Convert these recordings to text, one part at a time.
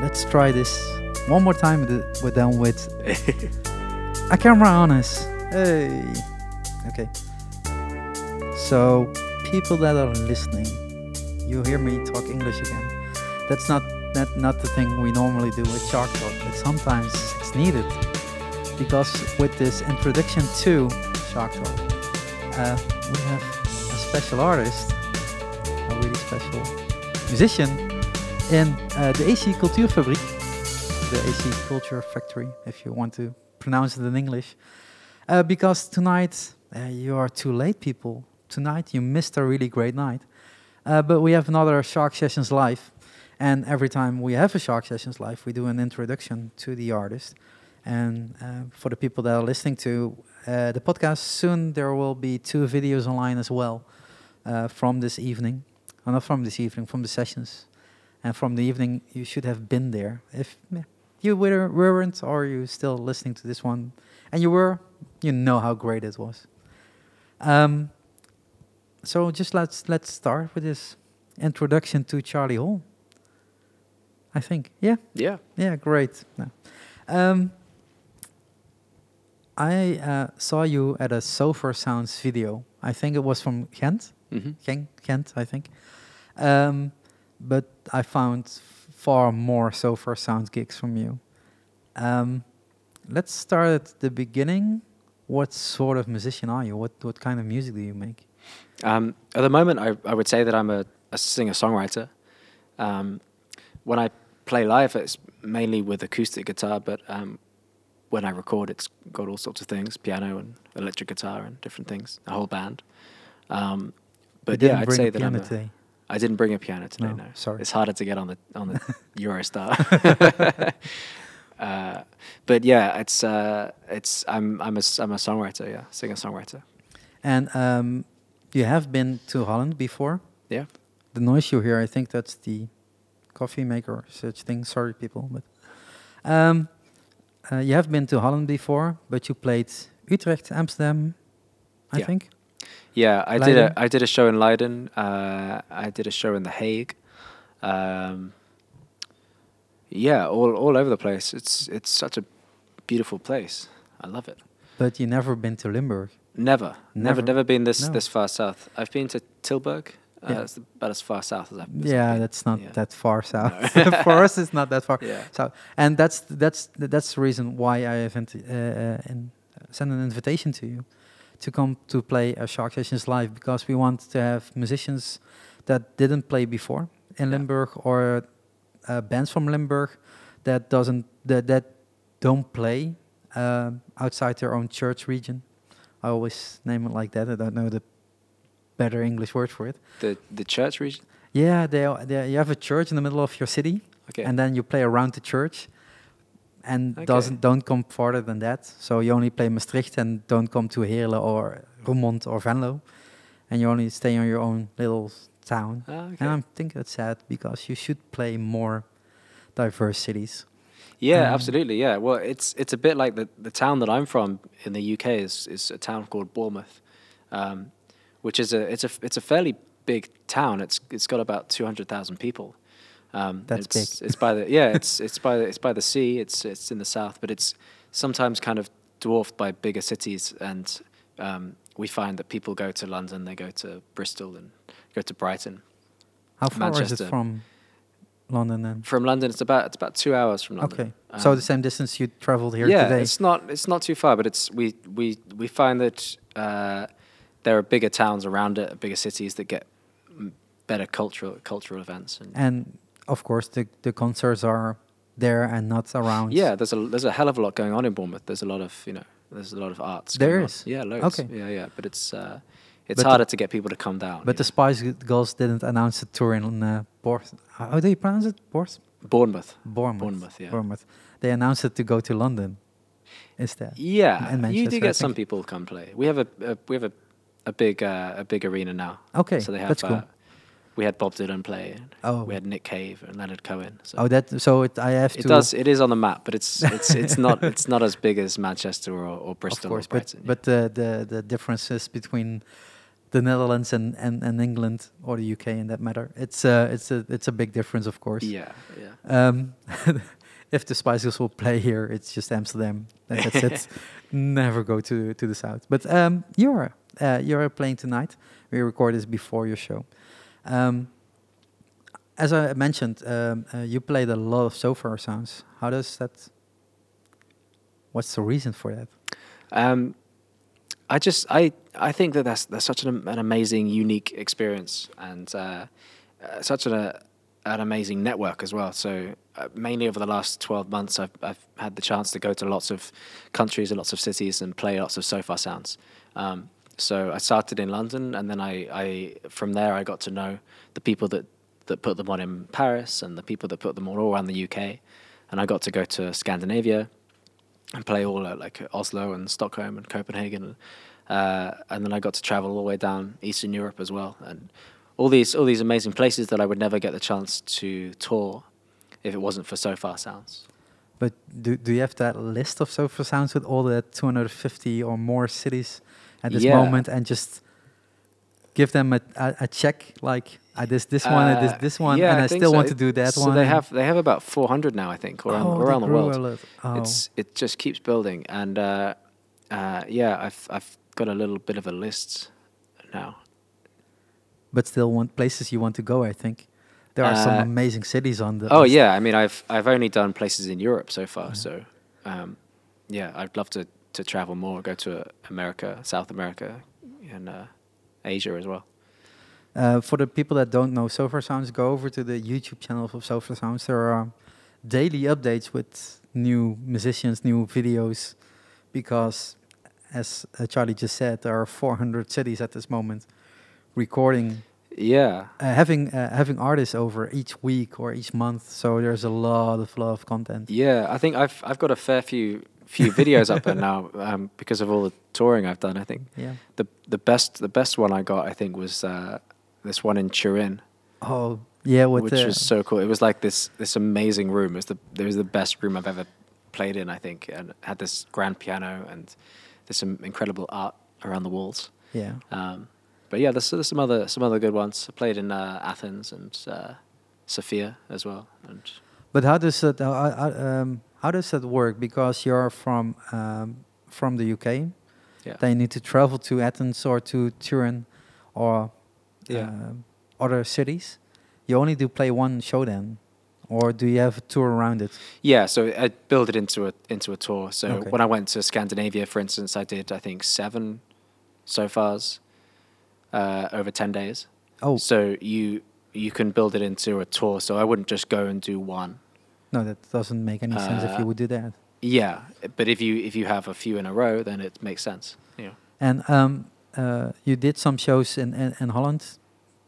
let's try this one more time. We're done with a camera on us. Hey. Okay. So, people that are listening, you hear me talk English again. That's not not not the thing we normally do with Shark Talk, but sometimes it's needed because with this introduction to Shark Talk, uh, we have a special artist, a really special musician in uh, the AC Cultuurfabriek, the AC Culture Factory, if you want to pronounce it in English. Uh, because tonight uh, you are too late, people. Tonight you missed a really great night. But we have another Shark Sessions live, and every time we have a Shark Sessions live, we do an introduction to the artist. And for the people that are listening to the podcast, soon there will be two videos online as well from this evening. Uh, not from this evening, from the sessions. And from the evening, you should have been there. If you were, weren't, or you still listening to this one, and you were, you know how great it was. Um, so just let's let's start with this introduction to Charlie Hall. I think, yeah. Yeah. Yeah, great. No. Um, I uh, saw you at a Sofar Sounds video. I think it was from Ghent, hmm Gen- Ghent, I think. Um, but I found far more Sofar sound gigs from you. Um, let's start at the beginning. What sort of musician are you? What what kind of music do you make? Um, at the moment, I, I would say that I'm a, a singer songwriter. Um, when I play live, it's mainly with acoustic guitar, but um, when I record, it's got all sorts of things piano and electric guitar and different things, a whole band. Um, but yeah, I'd say that I'm a, today. I didn't bring a piano today. No, No, sorry. It's harder to get on the on the Eurostar. uh, but yeah, it's uh, it's I'm I'm a I'm a songwriter. Yeah, singer songwriter. And um, you have been to Holland before. Yeah. The noise you hear, I think that's the coffee maker or such thing. Sorry, people, but um, uh, you have been to Holland before, but you played Utrecht, Amsterdam, I Yeah. think. Yeah, I did a I did a show in Leiden. Uh, I did a show in The Hague. Um, yeah, all all over the place. It's it's such a beautiful place. I love it. But you never been to Limburg. Never, Never? never, never been this No. this far south. I've been to Tilburg. Uh, Yeah. It's about as far south as I've. I've yeah, that's not Yeah. that far south. No. For us, it's not that far Yeah. south. And that's that's that's the reason why I have uh, uh, sent an invitation to you to come to play a Shark Sessions live because we want to have musicians that didn't play before in Yeah. Limburg or uh, bands from Limburg that doesn't that that don't play uh, outside their own church region. I always name it like that. I don't know the better English word for it. The the church region. Yeah, they, they, you have a church in the middle of your city, Okay. and then you play around the church, and Okay. doesn't don't come farther than that. So you only play Maastricht and don't come to Heerlen or Roermond or Venlo, and you only stay on your own little town. Ah, okay. And I think that's sad because you should play more diverse cities. Yeah, Um, absolutely. Yeah. Well, it's it's a bit like the the town that I'm from in the UK is is a town called Bournemouth, um, which is a it's a it's a fairly big town. It's it's got about two hundred thousand people. Um, That's it's, big. It's by the yeah. It's it's by the, it's by the sea. It's it's in the south, but it's sometimes kind of dwarfed by bigger cities. And um, we find that people go to London, they go to Bristol, and go to Brighton. How far is it from London? Then From London, it's about it's about two hours from London. okay, so Um, the same distance you traveled here yeah, today. it's not it's not too far, but it's we we we find that uh, there are bigger towns around it, bigger cities that get better cultural cultural events. And, and of course, the the concerts are there and not around. yeah, there's a there's a hell of a lot going on in Bournemouth. There's a lot of you know there's a lot of arts. There going on. yeah, loads. Okay. yeah, yeah, but it's uh, it's But the- harder to get people to come down. But the you Spice Girls didn't announce a tour in uh, Bournemouth. How do you pronounce it? Bournemouth. Bournemouth. Bournemouth. Bournemouth, yeah. Bournemouth. They announced it to go to London instead. Yeah, And you do get some people come play. We have a, a we have a a big uh, a big arena now. Okay, so they have. that's cool. We had Bob Dylan play. Oh. We had Nick Cave and Leonard Cohen. So Oh, that so it, I have it to. does. It is on the map, but it's it's it's not it's not as big as Manchester or, or Bristol. Of course, or but Brighton. but the, the the differences between the Netherlands and, and, and England or the UK in that matter. It's uh, it's a it's a big difference, of course. Yeah, yeah. Um, if the Spice Girls will play here, it's just Amsterdam. And that's it. Never go to to the south. But um, you're uh, you're playing tonight. We record this before your show. Um, as I mentioned, um, uh, you played a lot of Sofar sounds. How does that? What's the reason for that? Um, I just I I think that that's that's such an, an amazing, unique experience, and uh, uh, such an uh, an amazing network as well. So uh, mainly over the last twelve months, I've I've had the chance to go to lots of countries and lots of cities and play lots of Sofar sounds. Um, so I started in London, and then I, I from there I got to know the people that that put them on in Paris and the people that put them on all around the UK, and I got to go to Scandinavia and play all at like Oslo and Stockholm and Copenhagen, uh, and then I got to travel all the way down Eastern Europe as well, and all these all these amazing places that I would never get the chance to tour if it wasn't for Sofar Sounds. But do do you have that list of Sofar Sounds with all the 250 or more cities at this Yeah. moment, and just give them a, a, a check like I this this one, I this this one, yeah, and I, think still so. want to do that so one. they have they have about 400 now, I think, around Oh, around the world. Oh. It's it just keeps building, and uh, uh, yeah, I've I've got a little bit of a list now. but still want places you want to go. I think there are some Uh, amazing cities on the. Oh list. yeah, I mean I've I've only done places in Europe so far, Yeah. so um, yeah, I'd love to to travel more, go to uh, America, South America, and uh, Asia as well. Uh, for the people that don't know Sofar Sounds, go over to the YouTube channel of Sofar Sounds. There are daily updates with new musicians, new videos, because as uh, Charlie just said, there are 400 cities at this moment recording, Yeah, uh, having uh, having artists over each week or each month. So there's a lot of lot of content. yeah. I think I've I've got a fair few few videos up there now um, because of all the touring I've done. I think Yeah. the the best the best one I got I think was uh, this one in Turin. Oh yeah, with which the was so cool. It was like this this amazing room. It was the it was the best room I've ever played in. I think, and had this grand piano and there's some incredible art around the walls. yeah. Um, but yeah, there's, there's some other some other good ones. I played in uh, Athens and uh, Sofia as well. And But how does that uh, um, how does that work? Because you're from um, from the UK, yeah, then you need to travel to Athens or to Turin or Yeah. um, other cities. You only do play one show then, or do you have a tour around it? yeah. So I built it into a into a tour. So Okay. when I went to Scandinavia, for instance, I did I think seven sofars uh, over ten days. Oh So you you can build it into a tour. So I wouldn't just go and do one. No, that doesn't make any sense if you Uh, would do that. Yeah, but if you if you have a few in a row, then it makes sense. Yeah. And um, uh, you did some shows in, in, in Holland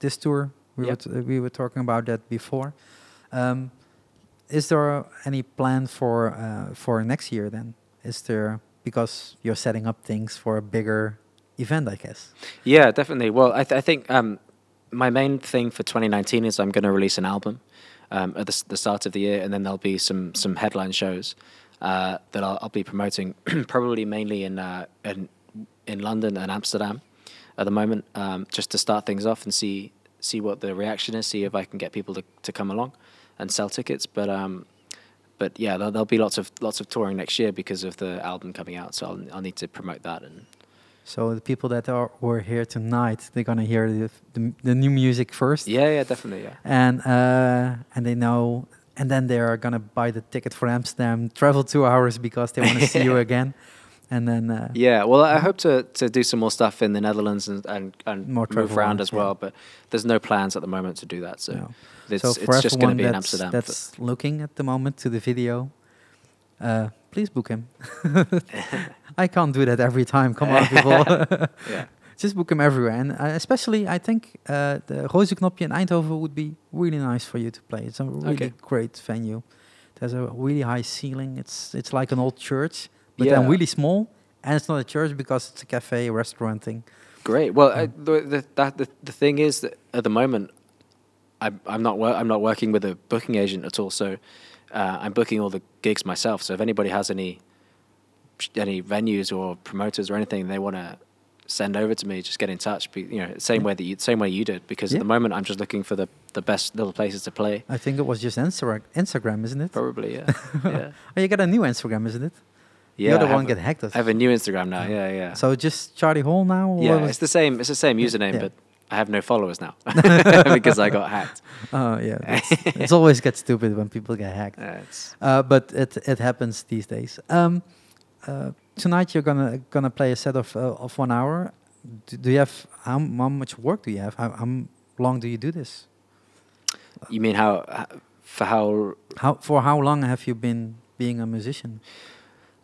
this tour. We, Yep. were t- we were talking about that before. Um, is there any plan for uh, for next year then? Is there because you're setting up things for a bigger event, I guess. Yeah, definitely. Well, I, th- I think um, my main thing for 2019 is I'm going to release an album um, at the, the start of the year, and then there'll be some some headline shows uh, that I'll, I'll be promoting, probably mainly in, uh, in in London and Amsterdam at the moment, um, just to start things off and see see what the reaction is, see if I can get people to, to come along and sell tickets. But um, but yeah, there'll, there'll be lots of lots of touring next year because of the album coming out. So I'll, I'll need to promote that and So the people that are were here tonight, they're gonna hear the the, the new music first. yeah, yeah, definitely, yeah. and uh, and they know, and then they are gonna buy the ticket for Amsterdam, travel two hours because they want to see you again, and then uh, Yeah, well, I hope to, to do some more stuff in the Netherlands and and, and More move around as well. But there's no plans at the moment to do that. So no. it's, so it's just going to be in Amsterdam. that's looking at the moment to the video, uh, please book him. I can't do that every time. Come on, people. yeah, Just book him everywhere, and uh, especially I think uh, the Rozenknopje in Eindhoven would be really nice for you to play. It's a really Okay. great venue. It has a really high ceiling. It's it's like an old church, but then Yeah. really small. And it's not a church because it's a cafe, restaurant thing. great. Well, I, the, the, that, the the thing is that at the moment, I'm I'm not wor- I'm not working with a booking agent at all. So uh, I'm booking all the gigs myself. So if anybody has any any venues or promoters or anything they want to send over to me, just get in touch. Be, you know, same way that you, same way you did. Because Yeah. at the moment, I'm just looking for the the best little places to play. I think it was just Insta- Instagram, isn't it? Probably, yeah, yeah. Oh, you got a new Instagram, isn't it? yeah the other one get hacked. I have a new Instagram now. Yeah, yeah. So just Charlie Hall now? or yeah, it's the same. It's the same username, yeah. but I have no followers now because I got hacked. Oh yeah, it's always gets stupid when people get hacked. Uh, Uh, but it it happens these days. Um, uh, tonight you're gonna gonna play a set of uh, of one hour. Do, do you have how, how much work do you have? How, how long do you do this? you mean how for how? How for how long have you been being a musician?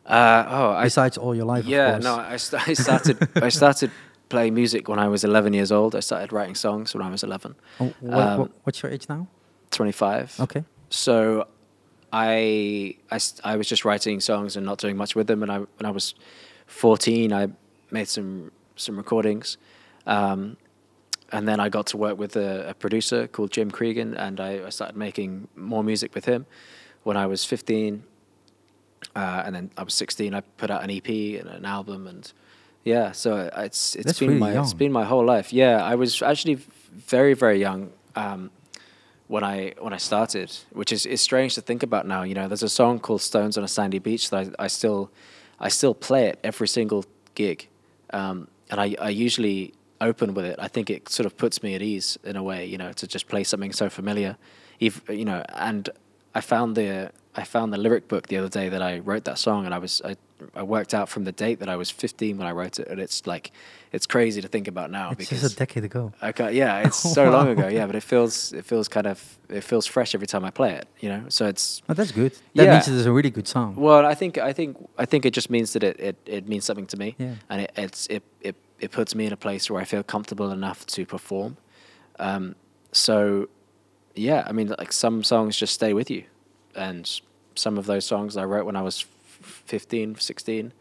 Uh, oh, I Besides all your life, of yeah, no, I, st- I started I started playing music when I was 11 years old. I started writing songs when I was 11, Oh, what, um, what, what's your age now? 25. Okay. So I, I, I was just writing songs and not doing much with them. And I, when I was 14, I made some, some recordings. Um, and then I got to work with a, a producer called Jim Cregan, and I, I started making more music with him. When I was 15, uh, and then I was 16, I put out an EP and an album, and yeah, so it's it's That's been really my it's young. been my whole life. Yeah, I was actually very very young um, when I when I started, which is is strange to think about now. You know, there's a song called "Stones on a Sandy Beach" that I, I still I still play it every single gig, um, and I, I usually open with it. I think it sort of puts me at ease in a way. You know, to just play something so familiar, if you know. And I found the I found the lyric book the other day that I wrote that song, and I was I, I worked out from the date that I was 15 when I wrote it, and it's like it's crazy to think about now It's because just a decade ago. I can't, yeah, it's so long ago. Yeah, but it feels it feels kind of it feels fresh every time I play it. You know, so it's Oh, that's good. That Yeah. means it is a really good song. well, I think I think I think it just means that it, it, it means something to me, Yeah. and it it's it, it it puts me in a place where I feel comfortable enough to perform. Um, so, yeah, I mean, like some songs just stay with you, and some of those songs I wrote when I was f- 15, 16,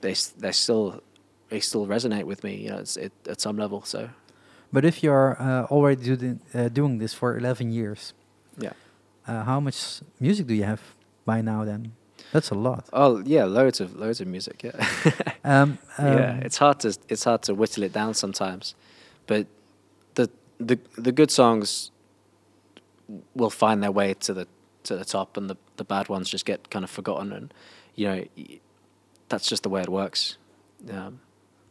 they they still they still resonate with me. You know, it's, it, at some level. So, But if you're uh, already doing uh, doing this for 11 years, yeah. uh, how much music do you have by now? Then that's a lot. Oh yeah, loads of loads of music. Yeah. Um, yeah, um, it's hard to it's hard to whittle it down sometimes, but the the the good songs will find their way to the to the top, and the the bad ones just get kind of forgotten, and you know that's just the way it works. Um,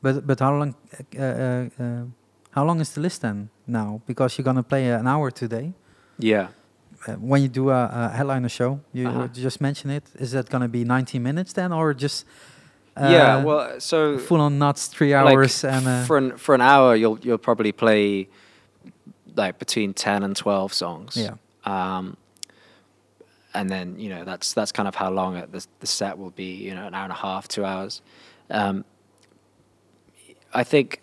But but how long uh, uh, uh, how long is the list then now? Because you're gonna play an hour today. yeah, Uh, when you do a, a headliner show, you Uh-huh. just mention it. Is that gonna be 90 minutes then, or just uh, yeah. Well, so full on nuts, three like, hours and uh, for an for an hour, you'll you'll probably play like between ten and twelve songs. Yeah. Um, and then you know that's that's kind of how long it, the the set will be. You know, an hour and a half, two hours. Um, I think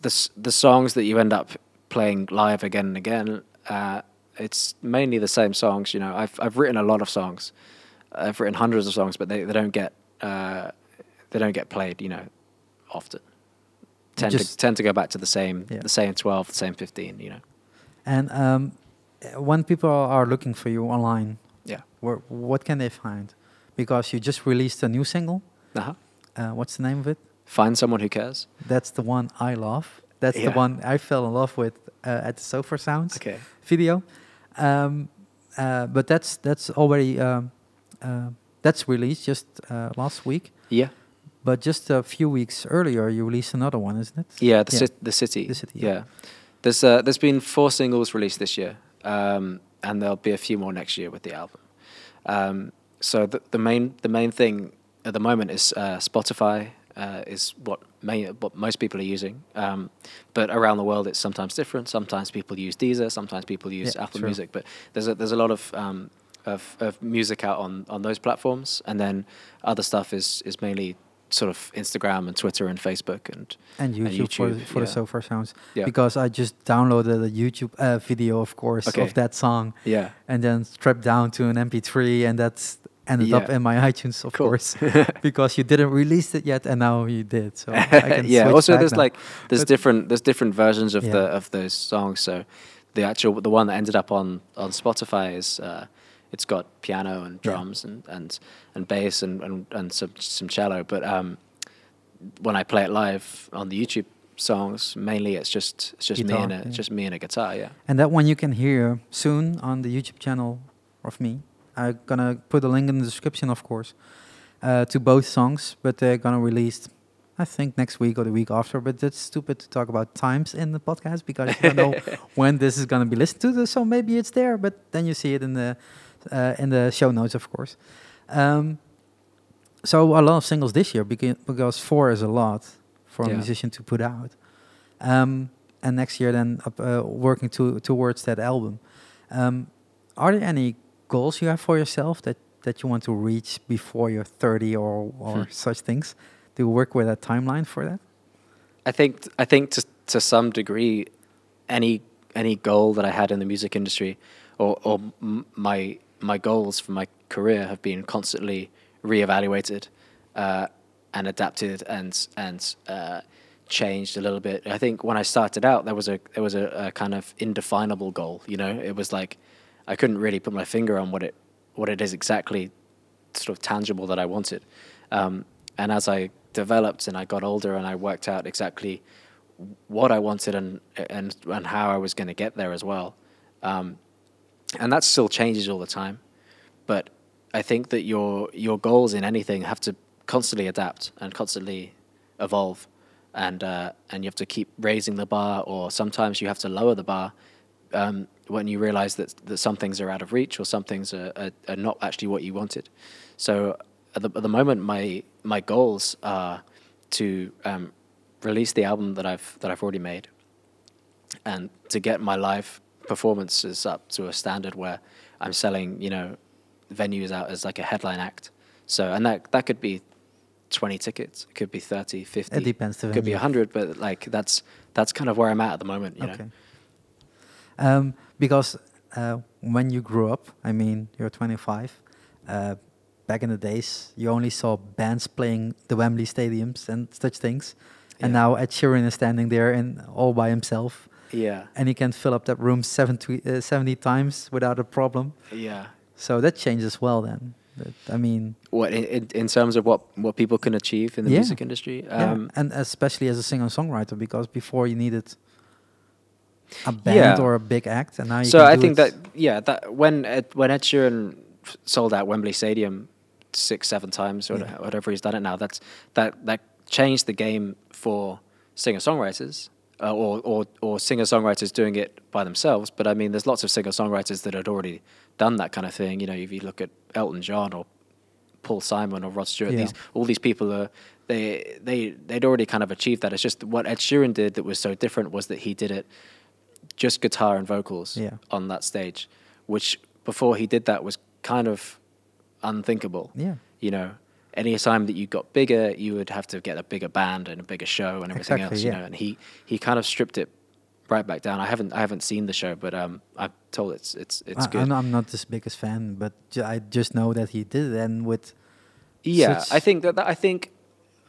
the the songs that you end up playing live again and again, uh, it's mainly the same songs. You know, I've I've written a lot of songs. I've written hundreds of songs, but they, they don't get uh, they don't get played. You know, often. Tend Just- to tend to go back to the same Yeah. the same twelve, the same fifteen. You know. and um, when people are looking for you online, Yeah. where, what can they find? Because you just released a new single. Uh-huh. Uh, what's the name of it? Find someone who cares. That's the one I love. That's the one I fell in love with uh, at the Sofar Sounds Okay. video. Um, uh, but that's that's already um, uh, that's released just uh, last week. Yeah. But just a few weeks earlier, you released another one, isn't it? Yeah. The Yeah. Cit- the city. The City, yeah. Yeah. There's uh, there's been four singles released this year, um, and there'll be a few more next year with the album. Um, so the, the main the main thing at the moment is uh, Spotify uh, is what main, what most people are using. Um, but around the world, it's sometimes different. Sometimes people use Deezer. Sometimes people use Yeah, Apple true. Music. But there's a there's a lot of um, of, of music out on, on those platforms, and then other stuff is is mainly sort of Instagram and Twitter and Facebook and And YouTube, for, YouTube, for the yeah. Sofar Sounds. Yeah. Because I just downloaded a YouTube uh, video, of course, Okay. of that song, yeah. and then stripped down to an MP3, and that's ended up in my iTunes, of Cool. course, because you didn't release it yet, and now you did. So I can yeah. Also, there's now. like there's But- different there's different versions of Yeah. the of those songs. So the actual the one that ended up on on Spotify is uh, it's got piano and Yeah. drums and and and bass and and, and some some cello. But um, when I play it live on the YouTube songs, mainly it's just it's just me and a yeah. just me and a guitar. Yeah. And that one you can hear soon on the YouTube channel of me. I'm gonna put a link in the description, of course, uh, to both songs. But they're gonna release, I think, next week or the week after. But that's stupid to talk about times in the podcast because you don't know when this is gonna be listened to. So maybe it's there, but then you see it in the uh, in the show notes, of course. Um, so a lot of singles this year because four is a lot for a musician to put out. Um, and next year then uh, working to, towards that album. Um, are there any goals you have for yourself that, that you want to reach before you're 30 or, or Hmm. such things? Do you work with a timeline for that? I think I think to to some degree, any any goal that I had in the music industry, or or my my goals for my career have been constantly reevaluated, uh, and adapted and and uh, changed a little bit. I think when I started out, there was a there was a, a kind of indefinable goal. You know, it was like I couldn't really put my finger on what it what it is exactly sort of tangible that I wanted. Um, and as I developed and I got older and I worked out exactly what I wanted and and and how I was going to get there as well. Um, and that still changes all the time. But I think that your your goals in anything have to constantly adapt and constantly evolve, and uh, and you have to keep raising the bar, or sometimes you have to lower the bar um, when you realize that that some things are out of reach or some things are, are, are not actually what you wanted. So at the, at the moment, my my goals are to um, release the album that I've that I've already made, and to get my live performances up to a standard where I'm selling, you know, venues out as like a headline act. So and that that could be 20 tickets, it could be 30, 50, It depends the could be venue. 100, but like that's that's kind of where I'm at at the moment, you know. okay. Um, because uh, when you grew up, I mean, you're 25. Uh, back in the days, you only saw bands playing the Wembley stadiums and such things. And Yeah. now Ed Sheeran is standing there and all by himself, Yeah. and he can fill up that room 70, uh, 70 times without a problem. Yeah. So that changes well then. That- I mean, What in, in, terms of what what people can achieve in the Yeah. music industry? yeah, Um, and especially as a singer-songwriter, because before you needed a band Yeah. or a big act, and now you so I think that yeah, that when Ed, when Ed Sheeran sold out Wembley Stadium six, seven times or Yeah. whatever he's done it now, that's that that changed the game for singer songwriters. Uh, or, or or singer songwriters doing it by themselves, but I mean, there's lots of singer songwriters that had already done that kind of thing. You know, if you look at Elton John or Paul Simon or Rod Stewart. Yeah. These all these people are they they they'd already kind of achieved that. It's just what Ed Sheeran did that was so different was that he did it just guitar and vocals Yeah. on that stage, which before he did that was kind of unthinkable. Yeah. You know, any time that you got bigger, you would have to get a bigger band and a bigger show and everything Exactly, else. You yeah. know, and he he kind of stripped it right back down. I haven't I haven't seen the show, but um, I'm told it's it's it's I, good. I'm, not his biggest fan, but ju- I just know that he did it, and with Yeah, I think that, that I think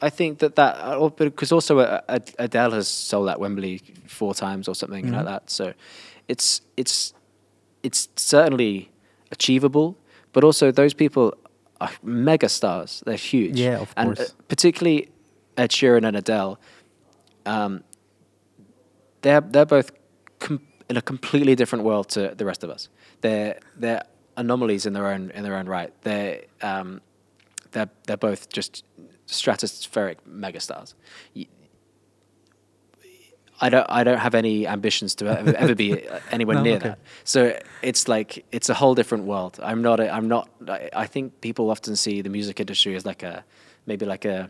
I think that that uh, because also uh, Adele has sold at Wembley four times or something Mhm. like that. So it's it's it's certainly achievable, but also those people are mega stars. They're huge. Yeah, of and course. uh, particularly Ed Sheeran and Adele. Um, they're they're both com- in a completely different world to the rest of us. They're they're anomalies in their own in their own right. They're um, they're they're both just stratospheric megastars. I don't I don't have any ambitions to ever, ever be anywhere No, near okay. that. So it's like it's a whole different world. I'm not a, I'm not I, I think people often see the music industry as like a maybe like a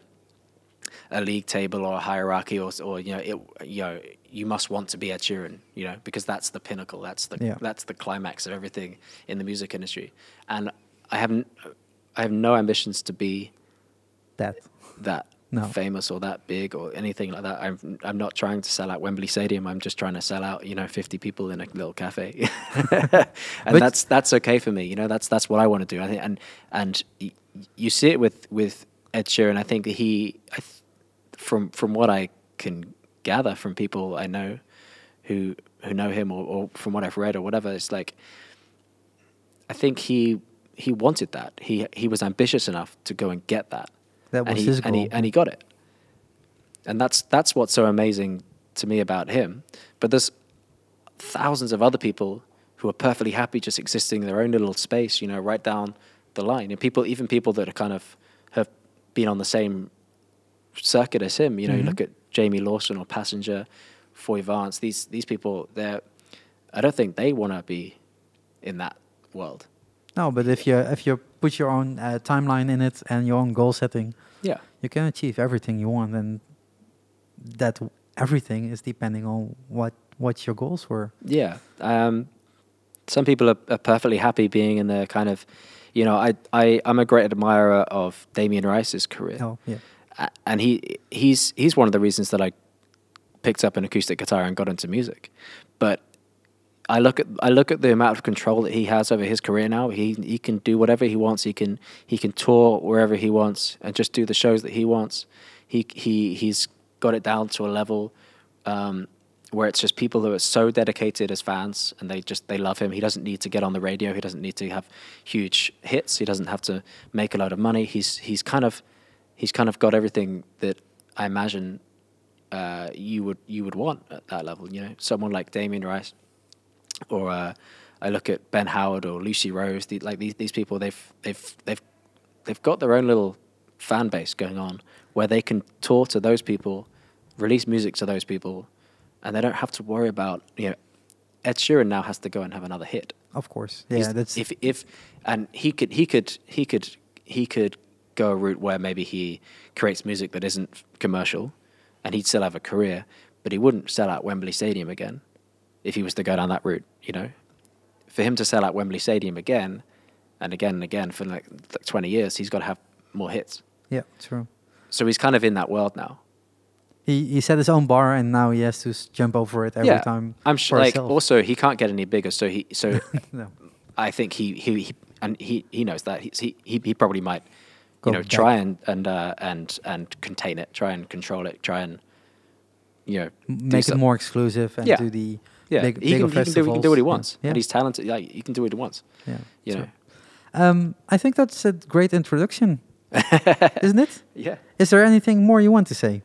a league table or a hierarchy or, or you know it, you know you must want to be Ed Sheeran you know because that's the pinnacle that's the Yeah. that's the climax of everything in the music industry and I haven't I have no ambitions to be that. that No. famous or that big or anything like that I'm I'm not trying to sell out Wembley Stadium I'm just trying to sell out you know 50 people in a little cafe and But- that's that's okay for me you know that's that's what I want to do I think and and you see it with with Ed Sheeran I think that he I th- from from what I can gather from people I know who who know him or, or from what I've read or whatever, it's like I think he he wanted that. He he was ambitious enough to go and get that. That and he, his and he and he got it. and that's that's what's so amazing to me about him. But there's thousands of other people who are perfectly happy just existing in their own little space, you know, right down the line. And people, even people that are kind of have been on the same circuit as him, you know, Mhm. you look at Jamie Lawson or Passenger, Foy Vance, these these people, they're, I don't think they want to be in that world. No, but if you if you put your own uh, timeline in it and your own goal setting, Yeah. you can achieve everything you want, and that everything is depending on what what your goals were. Yeah. Um, some people are, are perfectly happy being in the kind of, you know, I, I, I'm a great admirer of Damien Rice's career. Oh, yeah. A- and he he's he's one of the reasons that I picked up an acoustic guitar and got into music. But I look at I look at the amount of control that he has over his career now. He he can do whatever he wants. He can he can tour wherever he wants and just do the shows that he wants. He he he's got it down to a level um, where it's just people who are so dedicated as fans and they just they love him. He doesn't need to get on the radio. He doesn't need to have huge hits. He doesn't have to make a lot of money. He's he's kind of he's kind of got everything that I imagine uh, you would you would want at that level. You know, someone like Damien Rice, or uh, I look at Ben Howard or Lucy Rose. The, like these these people, they've they've they've they've got their own little fan base going on where they can tour to those people, release music to those people, and they don't have to worry about you know. Ed Sheeran now has to go and have another hit. Of course. Yeah, He's- that's if if and he could he could he could he could go a route where maybe he creates music that isn't commercial, and he'd still have a career, but he wouldn't sell out Wembley Stadium again if he was to go down that route. You know, for him to sell out Wembley Stadium again and again and again for like, like twenty years, he's got to have more hits. yeah, true. So he's kind of in that world now. He he set his own bar, and now he has to jump over it every yeah, time. I'm sure. Like himself. also, he can't get any bigger. So he so no. I think he he, he and he he knows that he he he probably might Go you know back. try and and uh, and and contain it, try and control it, try and you know make it more exclusive and Yeah. do the yeah big, he, can, he can do he can do what he wants Yeah, and he's talented. Yeah, he can do what he wants. yeah, You know. Um, I think that's a great introduction, isn't it? Yeah, Is there anything more you want to say?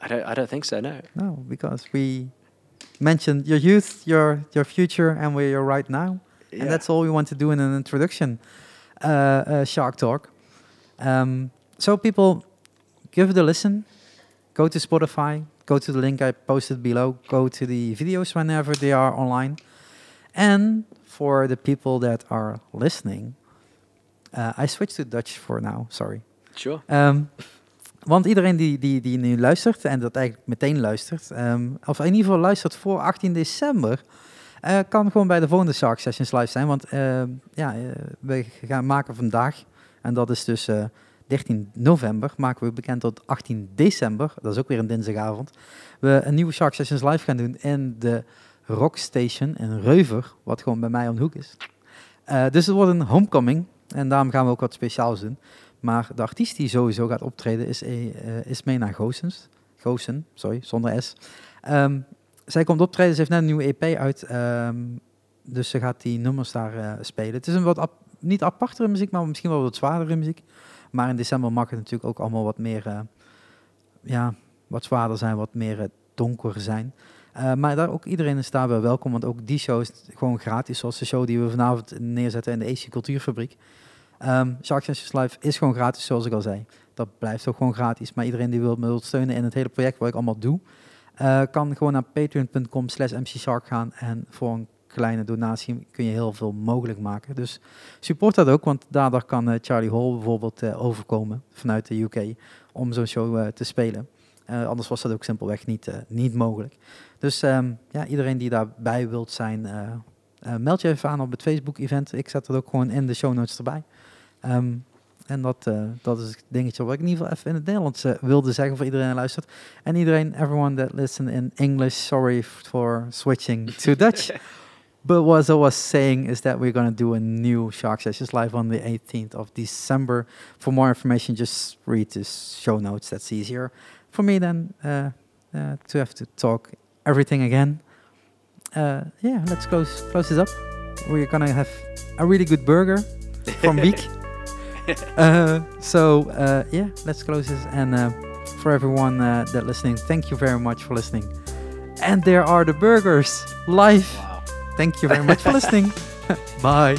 I don't I don't think so. No. No, because we mentioned your youth, your your future, and where you're right now, Yeah. and that's all we want to do in an introduction. Uh, uh, Shark Talk. Um, so people, give it a listen. Go to Spotify. Go to the link I posted below. Go to the videos whenever they are online. And for the people that are listening, uh, I switched to Dutch for now. Sorry. Sure. Ehm, want iedereen die, die, die nu luistert en dat eigenlijk meteen luistert, ehm, of in ieder geval luistert voor 18 december, eh, kan gewoon bij de volgende Shark Sessions live zijn. Want ehm, ja, eh, we gaan maken vandaag, en dat is dus 13 november, maken we bekend tot 18 december, dat is ook weer een dinsdagavond, we een nieuwe Shark Sessions live gaan doen in de Rock Station in Reuver, wat gewoon bij mij om de hoek is. Eh, dus het wordt een homecoming en daarom gaan we ook wat speciaals doen. Maar de artiest die sowieso gaat optreden is, eh, is Mena sorry, zonder S. Ehm, zij komt optreden, ze heeft net een nieuwe EP uit. ehm, dus ze gaat die nummers daar spelen. Het is een wat niet apartere muziek, maar misschien wel wat zwaardere muziek. Maar in december mag het natuurlijk ook allemaal wat meer, eh, ja, wat zwaarder zijn, wat meer eh, donker zijn. Eh, maar daar ook iedereen is daar wel welkom, want ook die show is gewoon gratis, zoals de show die we vanavond neerzetten in de AC Cultuurfabriek. Ehm Shark Sessions Live is gewoon gratis, zoals ik al zei. Dat blijft ook gewoon gratis. Maar iedereen die wil me wil steunen in het hele project wat ik allemaal doe, kan gewoon naar patreon.com slash mcshark gaan. En voor een kleine donatie kun je heel veel mogelijk maken. Dus support dat ook, want daardoor kan eh, Charlie Hall bijvoorbeeld eh, overkomen vanuit de UK om zo'n show eh, te spelen. Anders was dat ook simpelweg niet, niet mogelijk. Dus ehm, ja, iedereen die daarbij wilt zijn, eh, meld je even aan op het Facebook-event. Ik zet het ook gewoon in de show notes erbij. Ehm, en dat, dat is het dingetje wat ik in ieder geval even in het Nederlands wilde zeggen voor iedereen die luistert. En iedereen, everyone that listen in English, sorry for switching to Dutch. But what I was saying is that we're going to do a new Shark Sessions live on the 18th of December. For more information, just read the show notes. That's easier for me than uh, uh, to have to talk everything again. Uh, yeah, let's close close this up. We're gonna have a really good burger from Week. uh, so uh, yeah, let's close this. And uh, for everyone uh, that listening. Thank you very much for listening. And there are the burgers live. Wow. Thank you very much for listening. Bye.